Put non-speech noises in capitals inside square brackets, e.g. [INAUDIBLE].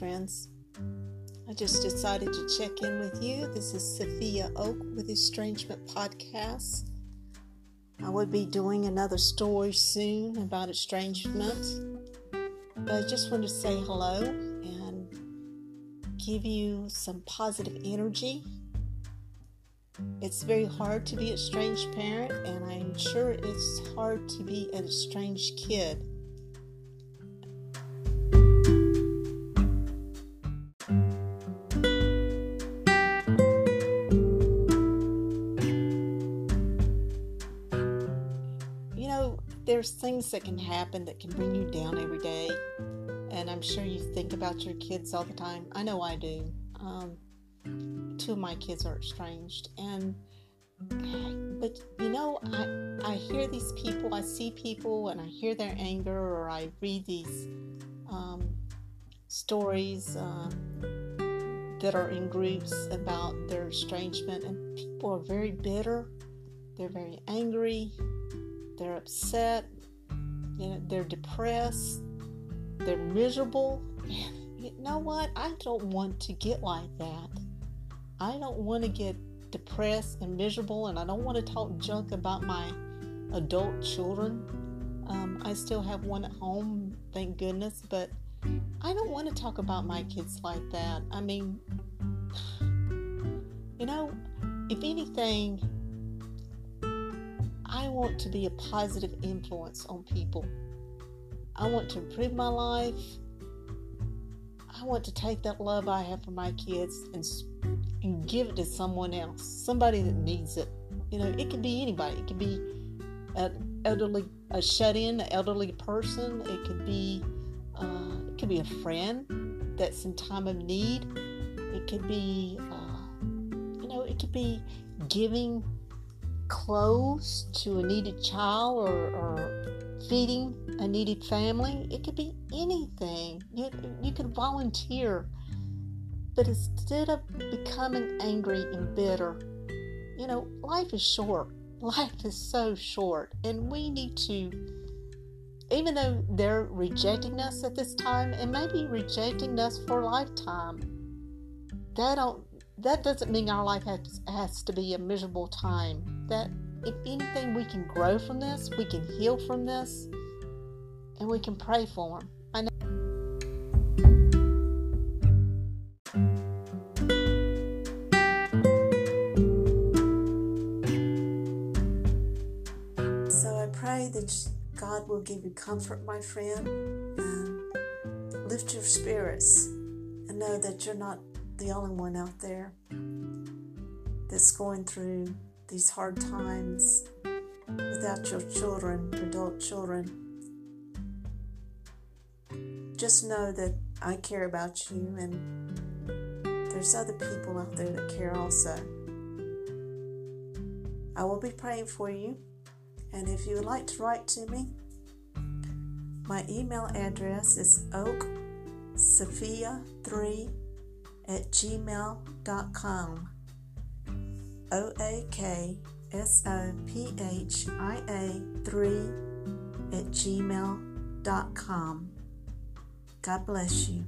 friends. I just decided to check in with you. This is Sophia Oak with Estrangement Podcast. I will be doing another story soon about estrangement, but I just wanted to say hello and give you some positive energy. It's very hard to be a estranged parent, and I'm sure it's hard to be an estranged kid. There's things that can happen that can bring you down every day. And I'm sure you think about your kids all the time. I know I do. Um, two of my kids are estranged. And, but you know, I, I hear these people, I see people, and I hear their anger, or I read these um, stories uh, that are in groups about their estrangement. And people are very bitter, they're very angry they're upset, you know, they're depressed, they're miserable. [LAUGHS] you know what? I don't want to get like that. I don't want to get depressed and miserable, and I don't want to talk junk about my adult children. Um, I still have one at home, thank goodness, but I don't want to talk about my kids like that. I mean, [SIGHS] you know, if anything, want to be a positive influence on people. I want to improve my life. I want to take that love I have for my kids and, and give it to someone else, somebody that needs it. You know, it can be anybody. It can be an elderly, a shut-in, an elderly person. It could be, uh, it could be a friend that's in time of need. It could be, uh, you know, it could be giving clothes to a needed child or, or feeding a needed family. It could be anything. You, you could volunteer. But instead of becoming angry and bitter, you know, life is short. [LAUGHS] Life is so short. And we need to, even though they're rejecting us at this time and maybe rejecting us for a lifetime, that don't that doesn't mean our life has, has to be a miserable time. That if anything, we can grow from this, we can heal from this, and we can pray for them. I know. So I pray that God will give you comfort, my friend, and lift your spirits and know that you're not the only one out there that's going through these hard times without your children, your adult children. Just know that I care about you and there's other people out there that care also. I will be praying for you, and if you would like to write to me, my email address is oaksophia3 at gmail.com. O A K S O P H I A 3 at gmail.com. God bless you.